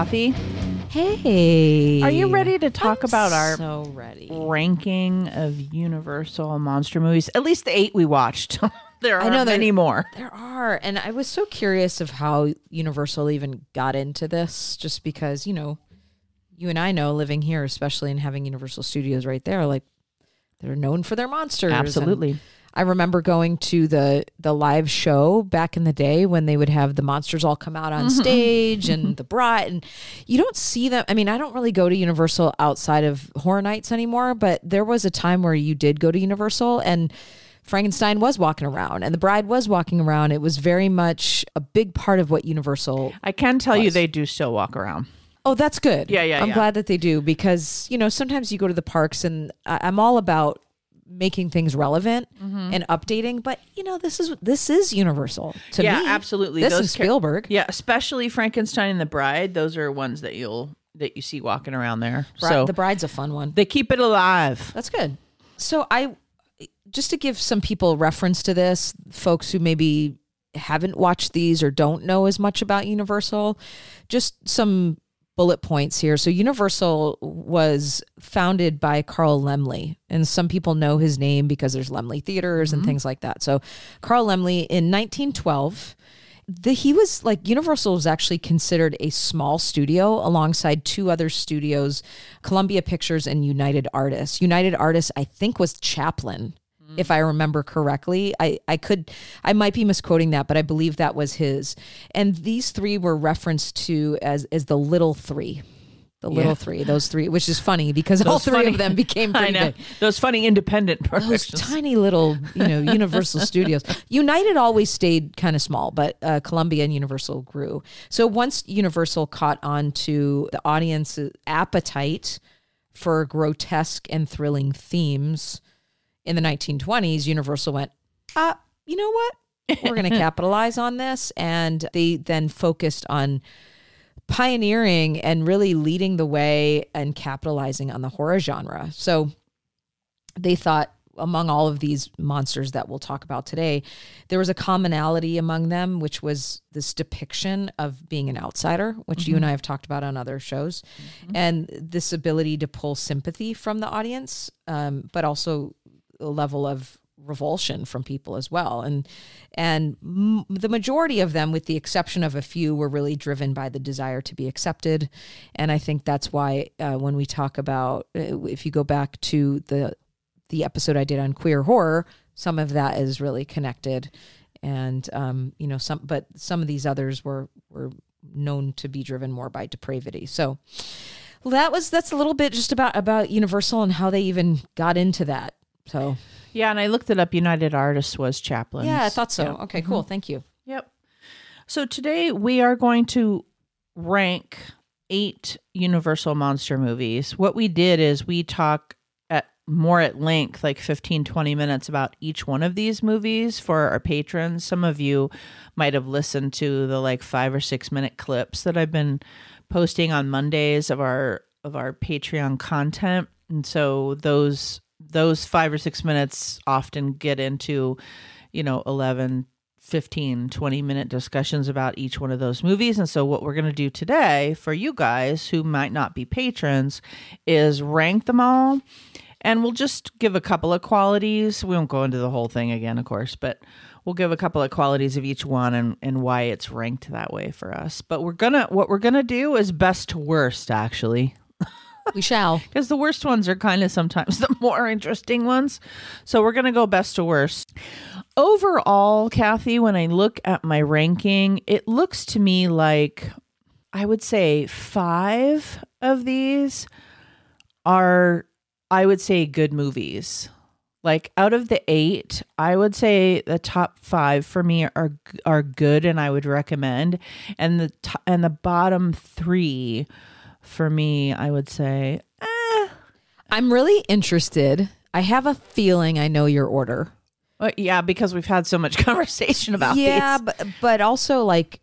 Kathy. Hey. Are you ready to talk I'm about our so ready? ranking of Universal monster movies? At least the eight we watched. there are I know there- many more. There are, and I was so curious of how Universal even got into this, just because you know, you and I know living here, especially and having Universal Studios right there, like they're known for their monsters. and Absolutely. I remember going to the the live show back in the day when they would have the monsters all come out on mm-hmm. stage and mm-hmm. the bride and you don't see them I mean I don't really go to Universal outside of horror nights anymore but there was a time where you did go to Universal and Frankenstein was walking around and the bride was walking around it was very much a big part of what Universal I can tell you they do still walk around. Oh, that's good. Yeah, yeah, I'm yeah. glad that they do because you know sometimes you go to the parks and I'm all about making things relevant Mm-hmm. and updating. But you know this is this is universal to Yeah, me. absolutely. This Those is Spielberg. Yeah, especially Frankenstein and the Bride. Those are ones that you'll that you see walking around there. Bri- so the bride's a fun one. they keep it alive. That's good. So I just to give some people reference to this, folks who maybe haven't watched these or don't know as much about Universal, just some bullet points here. So Universal was founded by Carl Laemmle, and some people know his name because there's Laemmle theaters and mm-hmm. things like that. So Carl Laemmle in 1912 the, he was like Universal was actually considered a small studio alongside two other studios, Columbia Pictures and United Artists. United Artists, I think, was Chaplin, if I remember correctly. I, I could I might be misquoting that, but I believe that was his. And these three were referenced to as as the little three. The little three, those three, which is funny because all three funny- of them became pretty big those funny independent those tiny little, you know, Universal Studios. United always stayed kind of small, but uh, Columbia and Universal grew. So once Universal caught on to the audience's appetite for grotesque and thrilling themes in the 1920s, Universal went, uh, you know what? We're going to capitalize on this. And they then focused on pioneering and really leading the way and capitalizing on the horror genre. So they thought among all of these monsters that we'll talk about today, there was a commonality among them, which was this depiction of being an outsider, which you and I have talked about on other shows, and this ability to pull sympathy from the audience, um, but also level of revulsion from people as well. And and m- the majority of them with the exception of a few were really driven by the desire to be accepted. And i think that's why uh, when we talk about uh, if you go back to the the episode i did on queer horror some of that is really connected. And um you know some but some of these others were were known to be driven more by depravity. So that was that's a little bit just about about universal and how they even got into that so yeah, and I looked it up. United Artists was Chaplin. yeah, I thought so. Yeah. Okay, mm-hmm. cool. Thank you. Yep. So today we are going to rank eight Universal monster movies. What we did is we talk at more at length, like 15, 20 minutes about each one of these movies for our patrons. Some of you might have listened to the like five or six minute clips that I've been posting on Mondays of our of our Patreon content. And so those those five or six minutes often get into, you know, 11, 15, 20 minute discussions about each one of those movies. And so, what we're going to do today for you guys who might not be patrons is rank them all. And we'll just give a couple of qualities. We won't go into the whole thing again, of course, but we'll give a couple of qualities of each one and, and why it's ranked that way for us. But we're gonna what we're gonna do is best to worst, actually We shall. because the worst ones are kind of sometimes the more interesting ones. So we're going to go best to worst. Overall, Kathy, when I look at my ranking, it looks to me like I would say five of these are, I would say, good movies. Like out of the eight, I would say the top five for me are are good, and I would recommend. And the t- and the bottom three for me, I would say, eh. I'm really interested. I have a feeling I know your order. Well, yeah, because we've had so much conversation about yeah, these. but but also like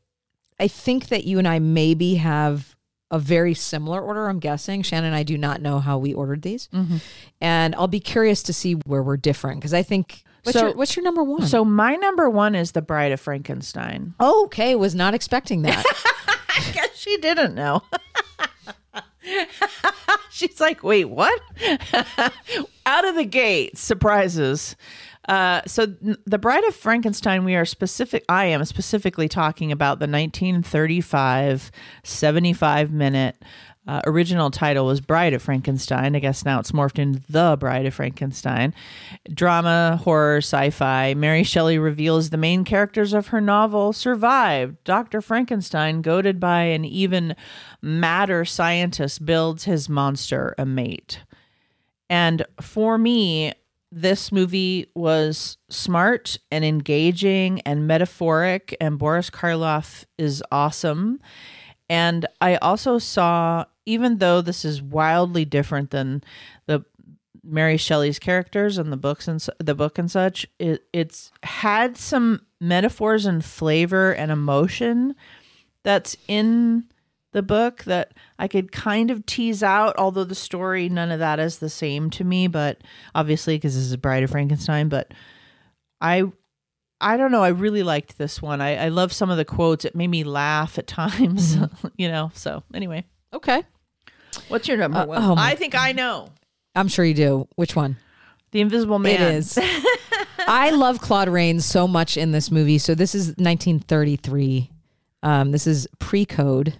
I think that you and I maybe have a very similar order. I'm guessing Shannon and I do not know how we ordered these, Mm-hmm. and I'll be curious to see where we're different because I think what's, So- your, what's your number one? So my number one is The Bride of Frankenstein. okay, was not expecting that. I guess she didn't know. She's like, wait, what? Out of the gate, surprises. Uh, so, The Bride of Frankenstein, we are specific, I am specifically talking about the 1935 75 minute uh, original title was Bride of Frankenstein. I guess now it's morphed into The Bride of Frankenstein. Drama, horror, sci fi. Mary Shelley reveals the main characters of her novel survived. Dr. Frankenstein, goaded by an even madder scientist, builds his monster a mate. And for me, this movie was smart and engaging and metaphoric, and Boris Karloff is awesome. And I also saw, even though this is wildly different than the Mary Shelley's characters and the books and the book and such, it, it's had some metaphors and flavor and emotion that's in the book that I could kind of tease out, although the story, none of that is the same to me, but obviously because this is Bride of Frankenstein, but I I don't know, I really liked this one. I, I love some of the quotes. It made me laugh at times, you know. So anyway. Okay. What's your number one? oh I think I know. I'm sure you do. Which one? The Invisible Man. It is. I love Claude Rains so much in this movie. So this is 1933. Um, this is pre-code,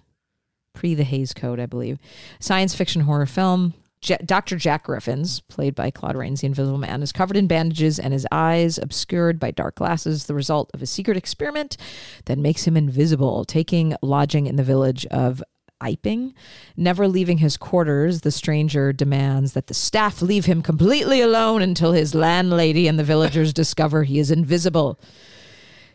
pre the Hays Code, I believe. Science fiction horror film. J- Dr. Jack Griffins, played by Claude Rains, the Invisible Man, is covered in bandages and his eyes obscured by dark glasses, the result of a secret experiment that makes him invisible, taking lodging in the village of Iping. Never leaving his quarters, the stranger demands that the staff leave him completely alone until his landlady and the villagers discover he is invisible.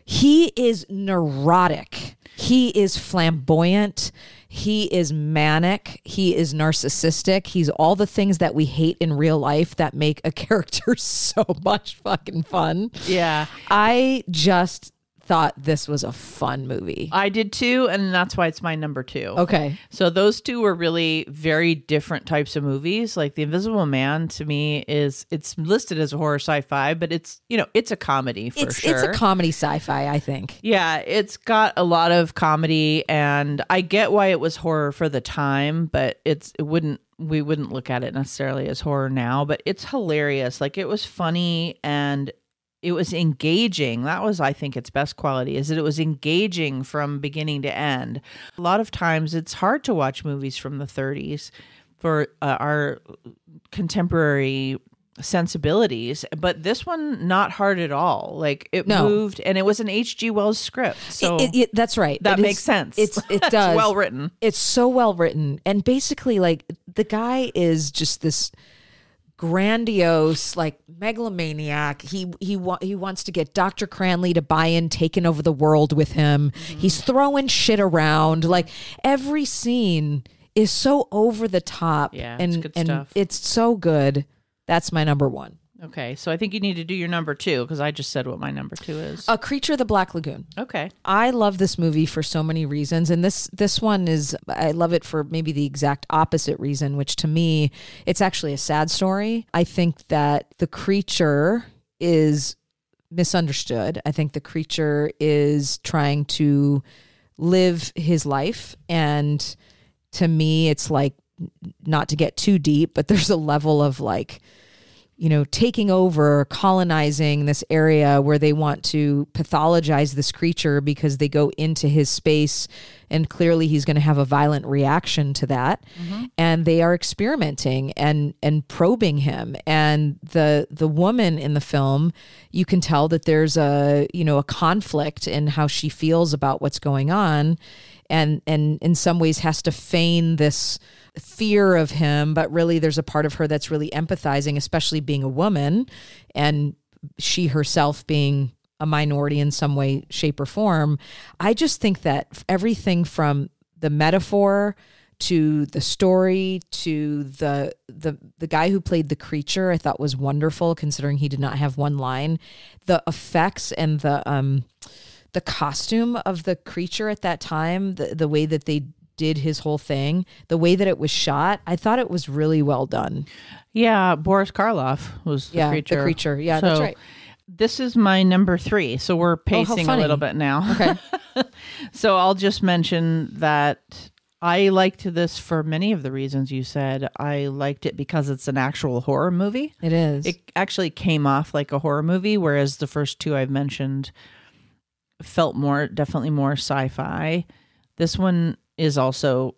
He is neurotic. He is flamboyant. He is manic. He is narcissistic. He's all the things that we hate in real life that make a character so much fucking fun. Yeah. I just thought this was a fun movie. I did too, and that's why it's my number two. Okay. So those two were really very different types of movies. Like The Invisible Man to me is it's listed as a horror sci-fi, but it's you know it's a comedy for It's sure. it's a comedy sci-fi, I think. yeah, it's got a lot of comedy, and I get why it was horror for the time, but it's it wouldn't we wouldn't look at it necessarily as horror now. But it's hilarious. Like it was funny and it was engaging. That was, I think, its best quality is that it was engaging from beginning to end. A lot of times, it's hard to watch movies from the 30s for uh, our contemporary sensibilities, but this one not hard at all. Like it No. moved, and it was an H.G. Wells script, so It- it- that's right. that It makes is- sense. It's it does well written. It's so well written, and basically, like the guy is just this grandiose, like megalomaniac. He he wa- he wants to get Dr. Cranley to buy in, taking over the world with him. Mm-hmm. He's throwing shit around. Like every scene is so over the top. Yeah, and it's good and stuff. it's so good. That's my number one. Okay, so I think you need to do your number two because I just said what my number two is. A Creature of the Black Lagoon. okay. I love this movie for so many reasons, and this this one is I love it for maybe the exact opposite reason, which to me it's actually a sad story. I think that the creature is misunderstood. I think the creature is trying to live his life, and to me, it's like not to get too deep, but there's a level of like you know, taking over, colonizing this area where they want to pathologize this creature because they go into his space and clearly he's going to have a violent reaction to that. Mm-hmm. And they are experimenting and and probing him. And the the woman in the film, you can tell that there's a, you know, a conflict in how she feels about what's going on and and in some ways has to feign this fear of him, but really there's a part of her that's really empathizing, especially being a woman and she herself being a minority in some way, shape, or form. I just think that everything from the metaphor to the story to the the the guy who played the creature I thought was wonderful considering he did not have one line the effects and the um the costume of the creature at that time the the way that they did his whole thing the way that it was shot I thought it was really well done Yeah, Boris Karloff was the yeah creature. the creature yeah that's right This is my number three, so we're oh, pacing a little bit now. okay so I'll just mention that I liked this for many of the reasons you said. I liked it because it's an actual horror movie. It is. It actually came off like a horror movie, whereas the first two I've mentioned felt more, definitely more sci fi. This one is also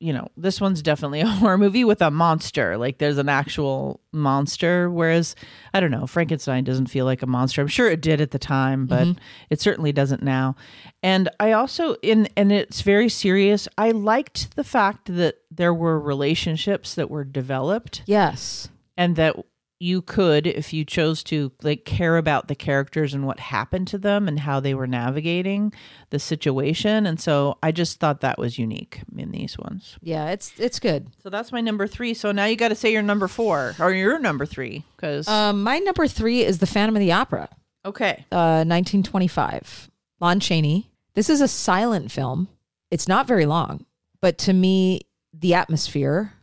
you know, this one's definitely a horror movie with a monster. Like there's an actual monster. Whereas, I don't know, Frankenstein doesn't feel like a monster. I'm sure it did at the time, but mm-hmm. it certainly doesn't now. And I also, in and it's very serious. I liked the fact that there were relationships that were developed. Yes. And that you could if you chose to like care about the characters and what happened to them and how they were navigating the situation. And so i just thought that was unique in these ones. Yeah it's it's good. So that's my number three. So now you got to say your number four or your number three because um, my number three is the phantom of the opera. Okay. Uh 1925 lon chaney. This is a silent film. It's not very long but to me the atmosphere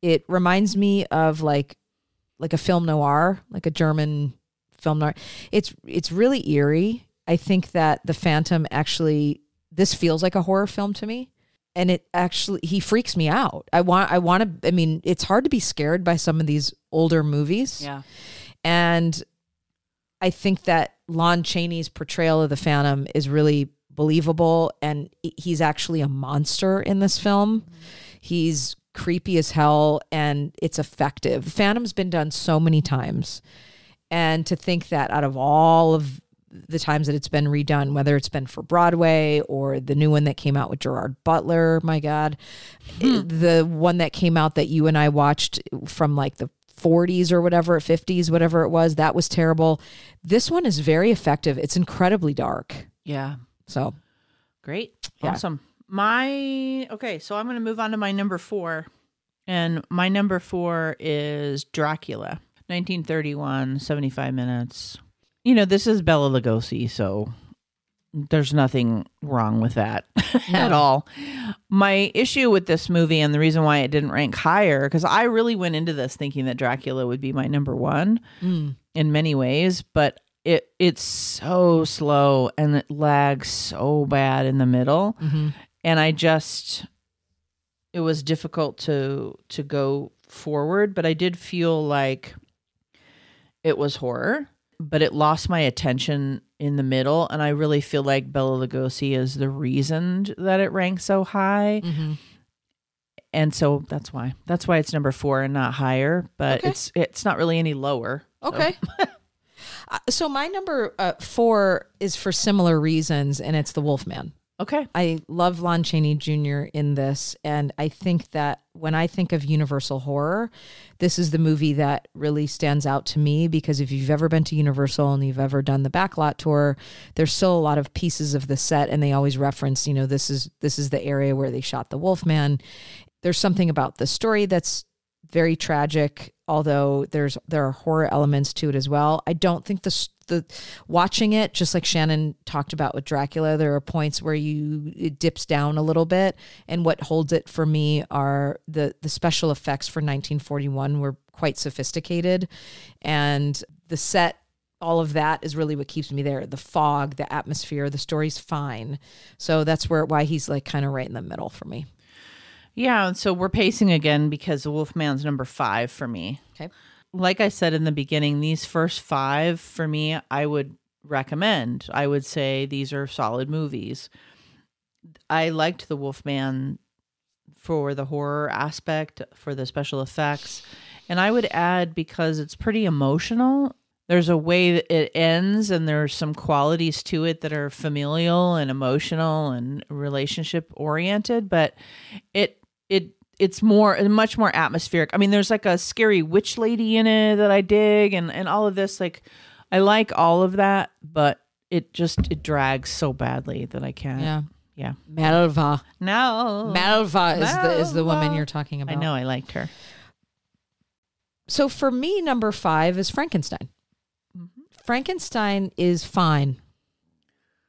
it reminds me of like like a film noir, like a German film noir. It's it's really eerie. I think that The Phantom actually this feels like a horror film to me. And it actually he freaks me out. I want I want to I mean, it's hard to be scared by some of these older movies. Yeah. And I think that Lon Chaney's portrayal of the Phantom is really believable and he's actually a monster in this film. Mm-hmm. He's creepy as hell and it's effective. Phantom's been done so many times. And to think that out of all of the times that it's been redone, whether it's been for Broadway or the new one that came out with Gerard Butler, my God, hmm. the one that came out that you and I watched from like the 40s or whatever, 50s, whatever it was, that was terrible. This one is very effective. It's incredibly dark. Yeah. So great. Yeah. Awesome. My okay, so I'm going to move on to my number 4. And my number 4 is Dracula. 1931, 75 minutes. You know, this is Bela Lugosi, so there's nothing wrong with that at all. My issue with this movie and the reason why it didn't rank higher cuz I really went into this thinking that Dracula would be my number 1 mm. in many ways, but it it's so slow and it lags so bad in the middle. Mm-hmm and I just it was difficult to to go forward, but I did feel like it was horror, but it lost my attention in the middle, and I really feel like Bela Lugosi is the reason that it ranks so high. Mm-hmm. And so that's why that's why it's number four and not higher, but okay. it's it's not really any lower. Okay. So. Uh, so my number uh, four is for similar reasons, and it's the Wolfman. Okay. I love Lon Chaney Jr. in this. And I think that when I think of Universal Horror, this is the movie that really stands out to me because if you've ever been to Universal and you've ever done the backlot tour, there's still a lot of pieces of the set and they always reference, you know, this is this is the area where they shot the Wolfman. There's something about the story that's very tragic although there's there are horror elements to it as well. I don't think the the watching it just like Shannon talked about with Dracula, there are points where you it dips down a little bit, and what holds it for me are the the special effects for 1941 were quite sophisticated, and the set. All of that is really what keeps me there. The fog, the atmosphere, the story's fine. So that's where why he's like kind of right in the middle for me. Yeah, so we're pacing again because the Wolfman's number five for me. Okay. Like I said in the beginning, these first five for me, I would recommend. I would say these are solid movies. I liked the Wolfman for the horror aspect, for the special effects. And I would add because it's pretty emotional. There's a way that it ends, and there's some qualities to it that are familial and emotional and relationship oriented, but it it it's more much more atmospheric. I mean, there's like a scary witch lady in it that I dig, and and all of this. Like, I like all of that, but it just it drags so badly that I can't. Yeah, yeah. Maleva. No, Maleva is the is the woman you're talking about. I know. I liked her. So for me, number five is Frankenstein. Mm-hmm. Frankenstein is fine.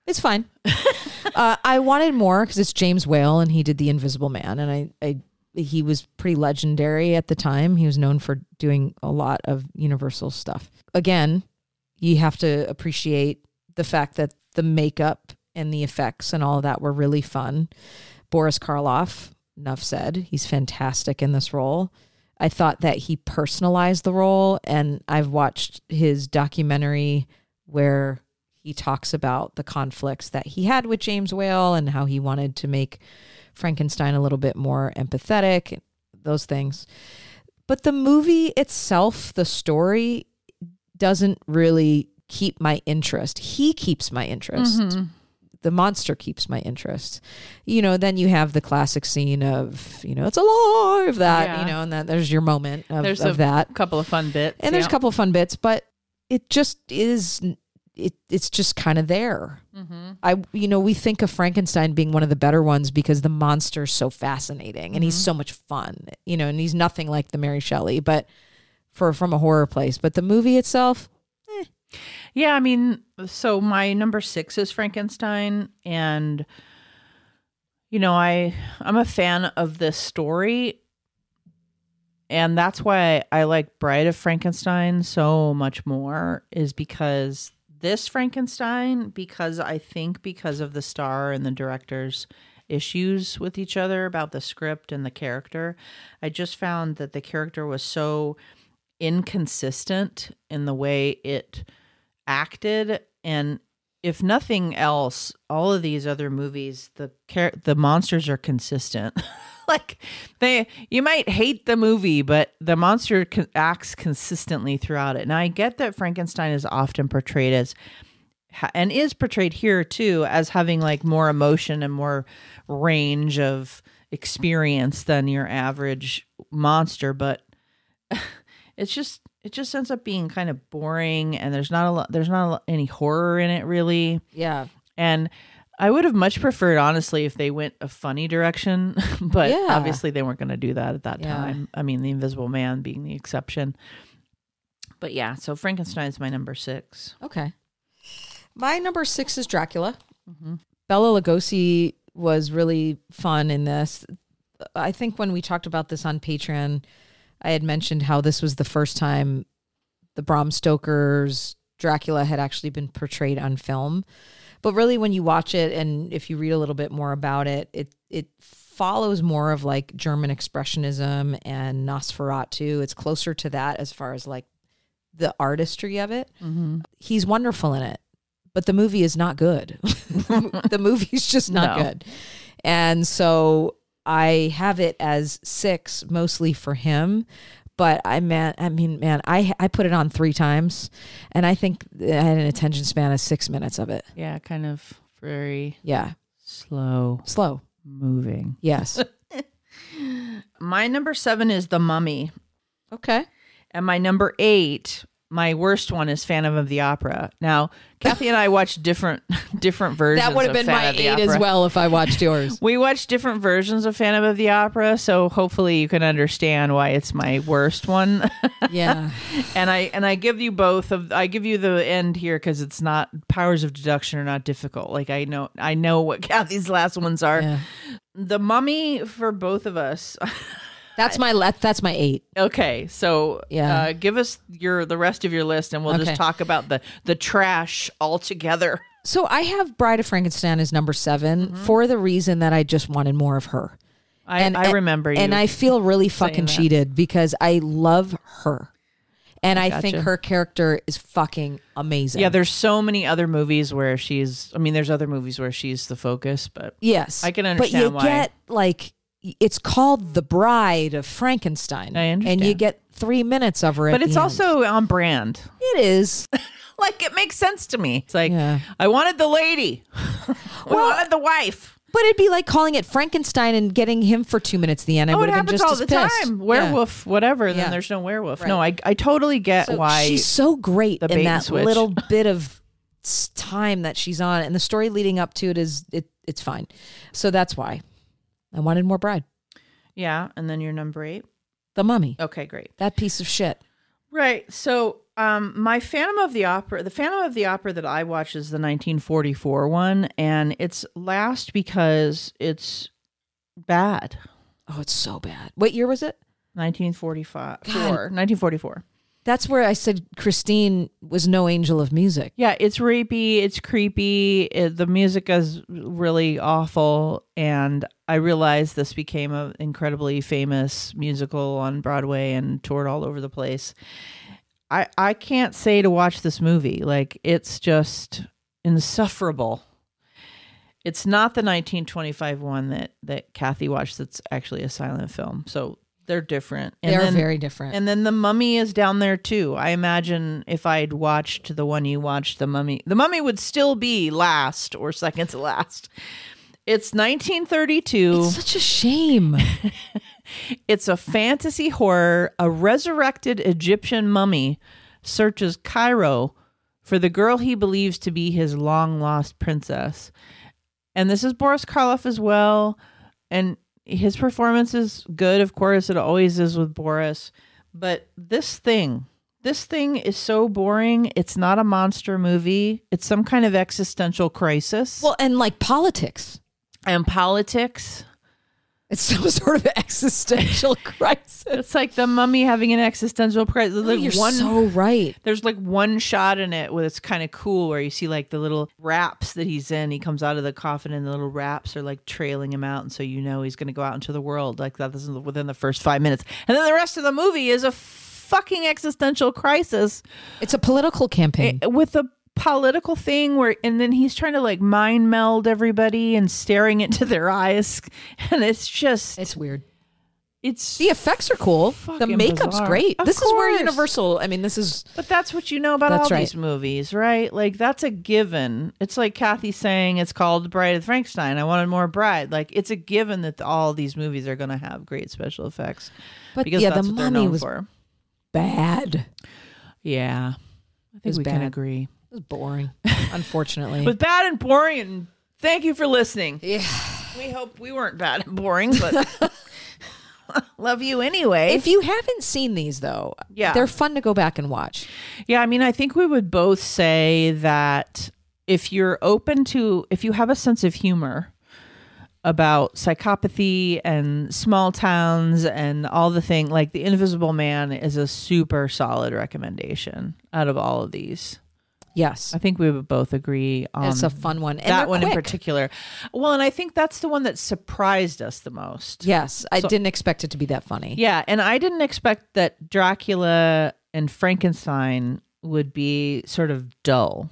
It's fine. uh, I wanted more because it's James Whale and he did The Invisible Man, and I, I he was pretty legendary at the time. He was known for doing a lot of Universal stuff. Again, you have to appreciate the fact that the makeup and the effects and all of that were really fun. Boris Karloff, enough said, he's fantastic in this role. I thought that he personalized the role, and I've watched his documentary where he talks about the conflicts that he had with James Whale and how he wanted to make Frankenstein a little bit more empathetic, those things. But the movie itself, the story, doesn't really keep my interest. He keeps my interest. Mhm. The monster keeps my interest. You know, then you have the classic scene of, you know, it's alive, that, Yeah. you know, and that there's your moment of, that. There's of a that. couple of fun bits. And there's a couple of fun bits, but it just is it it's just kind of there. Mm-hmm. I you know, we think of Frankenstein being one of the better ones because the monster's so fascinating and he's Mhm. so much fun. You know, and he's nothing like the Mary Shelley, but for from a horror place. But the movie itself, Yeah, I mean, so my number six is Frankenstein, and you know, I I'm a fan of this story, and that's why I like Bride of Frankenstein so much more. Is because this Frankenstein, because I think because of the star and the director's issues with each other about the script and the character, I just found that the character was so inconsistent in the way it acted and if nothing else all of these other movies the char- the monsters are consistent. Like they you might hate the movie but the monster con- acts consistently throughout it. Now i get that frankenstein is often portrayed as and is portrayed here too as having like more emotion and more range of experience than your average monster but it's just it just ends up being kind of boring and there's not a lot there's not lot, any horror in it really yeah. and i would have much preferred honestly if they went a funny direction but Yeah. obviously they weren't going to do that at that Yeah. time i mean the invisible man being the exception but yeah so frankenstein's my number six Okay. My number six is Dracula. Mhm. Bela Lugosi was really fun in this. I think when we talked about this on Patreon, I had mentioned how this was the first time the Bram Stoker's Dracula had actually been portrayed on film. But really, when you watch it and if you read a little bit more about it, it it follows more of like German expressionism and Nosferatu. It's closer to that as far as like the artistry of it mm-hmm. he's wonderful in it, but the movie is not good. the movie's just not No. good. And so I have it as six mostly for him. But I man, I mean, man, I I put it on three times, and I think I had an attention span of six minutes of it. yeah kind of very Yeah, slow slow. moving Yes. my number seven is the mummy okay. And my number eight, my worst one is Phantom of the Opera. Now, Kathy and I watched different different versions. That would have been Phantom my eight as well if I watched yours. We watched different versions of Phantom of the Opera, so hopefully you can understand why it's my worst one. yeah. and I and I give you both of I give you the end here because it's not powers of deduction are not difficult. Like I know I know what Kathy's last ones are. yeah. The Mummy for both of us. That's my le- that's my eight. Okay, so Yeah. uh, give us your the rest of your list, and we'll Okay. just talk about the the trash altogether. So I have Bride of Frankenstein as number 7 Mm-hmm. for the reason that I just wanted more of her. I, And- I remember you. And I feel really fucking that. cheated because I love her. And I, think gotcha. her character is fucking amazing. yeah, there's so many other movies where she's. I mean, there's other movies where she's the focus, but yes. I can understand But you why. get like it's called The Bride of Frankenstein. I And you get 3 minutes of her but it's the end. also on brand. it is. Like it makes sense to me. It's like Yeah. I wanted the lady, we Well, wanted the wife. But it'd be like calling it Frankenstein and getting him for 2 minutes at the end. I Oh, would it have been just all as the pissed. time. Yeah. Werewolf, whatever. Then Yeah. there's no werewolf. Right. No, I I totally get So why. she's so great in that switch. little bit of time that she's on, and the story leading up to it is it. It's fine. So that's why I wanted more Bride. yeah, and then your number eight. The Mummy, Okay, great. that piece of shit. Right. So, um, my Phantom of the Opera, the Phantom of the Opera that I watch is the 1944 one, and it's last because it's bad. Oh, it's so bad. What year was it? 1945, God. four, 1944. That's where I said Christine was no angel of music. Yeah, it's rapey, it's creepy. It, the music is really awful, and I realized this became an incredibly famous musical on Broadway and toured all over the place. I I can't say to watch this movie like it's just insufferable. It's not the 1925 one that that Kathy watched. That's actually a silent film, so they're different. And They're then- very different. and then the mummy is down there too. I imagine if I'd watched the one you watched, the mummy, the mummy would still be last or second to last. It's 1932. it's such a shame. It's a fantasy horror. A resurrected Egyptian mummy searches Cairo for the girl he believes to be his long lost princess. And this is Boris Karloff as well. And his performance is good, of course, it always is with Boris. But this thing, this thing is so boring. It's not a monster movie, it's some kind of existential crisis well, and like politics. and politics. It's some sort of existential crisis. It's like the mummy having an existential crisis. Like you're one so right. There's like one shot in it where it's kind of cool where you see like the little wraps that he's in. He comes out of the coffin and the little wraps are like trailing him out. And so you know he's going to go out into the world like that. Is within the first five minutes. And then the rest of the movie is a fucking existential crisis It's a political campaign. with a political thing where, and then he's trying to like mind meld everybody and staring into their eyes. And it's just, it's weird. it's, The effects are cool. the makeup's bizarre. great. Of this is where. Universal. I mean, this is But that's what you know about all right. these movies, right? Like that's a given. It's like Kathy saying it's called Bride of Frankenstein. I wanted more Bride. Like it's a given that all these movies are going to have great special effects But because yeah, that's the what mummy was for. bad. Yeah, I think we can agree. Was boring, unfortunately. It was bad and boring, and thank you for listening. yeah. We hope we weren't bad and boring, but love you anyway. If you haven't seen these though, Yeah. they're fun to go back and watch. Yeah, I mean, I think we would both say that if you're open to, if you have a sense of humor about psychopathy and small towns and all the thing, like The Invisible Man is a super solid recommendation out of all of these. Yes, I think we would both agree on it's a fun one. And that one in particular. Well, and I think that's the one that surprised us the most. Yes, I So- didn't expect it to be that funny. Yeah, and I didn't expect that Dracula and Frankenstein would be sort of dull.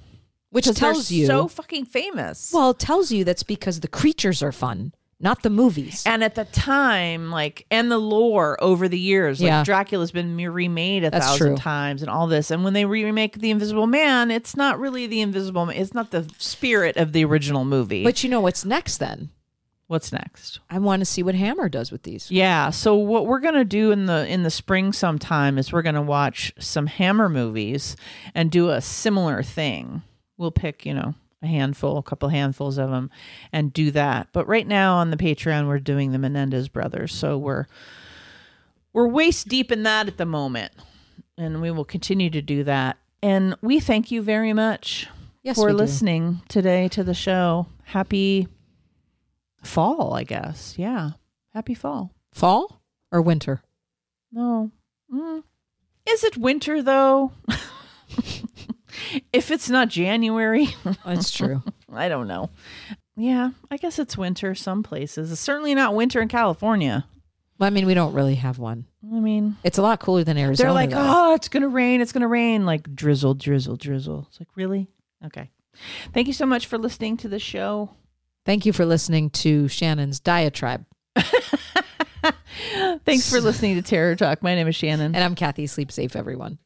Which tells you, so fucking famous. well, it tells you that's because the creatures are fun, not the movies. and at the time, like, and the lore over the years, like Yeah. Dracula's been remade a That's thousand true. times, and all this. And when they remake the Invisible Man, it's not really the Invisible Man. It's not the spirit of the original movie. But you know what's next then? what's next? I want to see what Hammer does with these. Yeah. So what we're gonna do in the in the spring sometime is we're gonna watch some Hammer movies and do a similar thing. We'll pick, you know, a handful, a couple handfuls of them, and do that. But right now on the Patreon, we're doing the Menendez brothers, so we're we're waist deep in that at the moment, and we will continue to do that. And we thank you very much Yes, for we do. listening today to the show. Happy fall, I guess. Yeah. Happy fall. Fall or winter? No. Mm. Is it winter though? if it's not January, That's true. I don't know. Yeah, I guess it's winter some places. It's certainly not winter in California. well, I mean, we don't really have one. I mean, It's a lot cooler than Arizona. they're like, though. "Oh, it's going to rain. It's going to rain." Like drizzle, drizzle, drizzle. It's like, "Really?" Okay. Thank you so much for listening to the show. Thank you for listening to Shannon's diatribe. Thanks for listening to Terror Talk. My name is Shannon. And I'm Kathy. Sleep safe, everyone.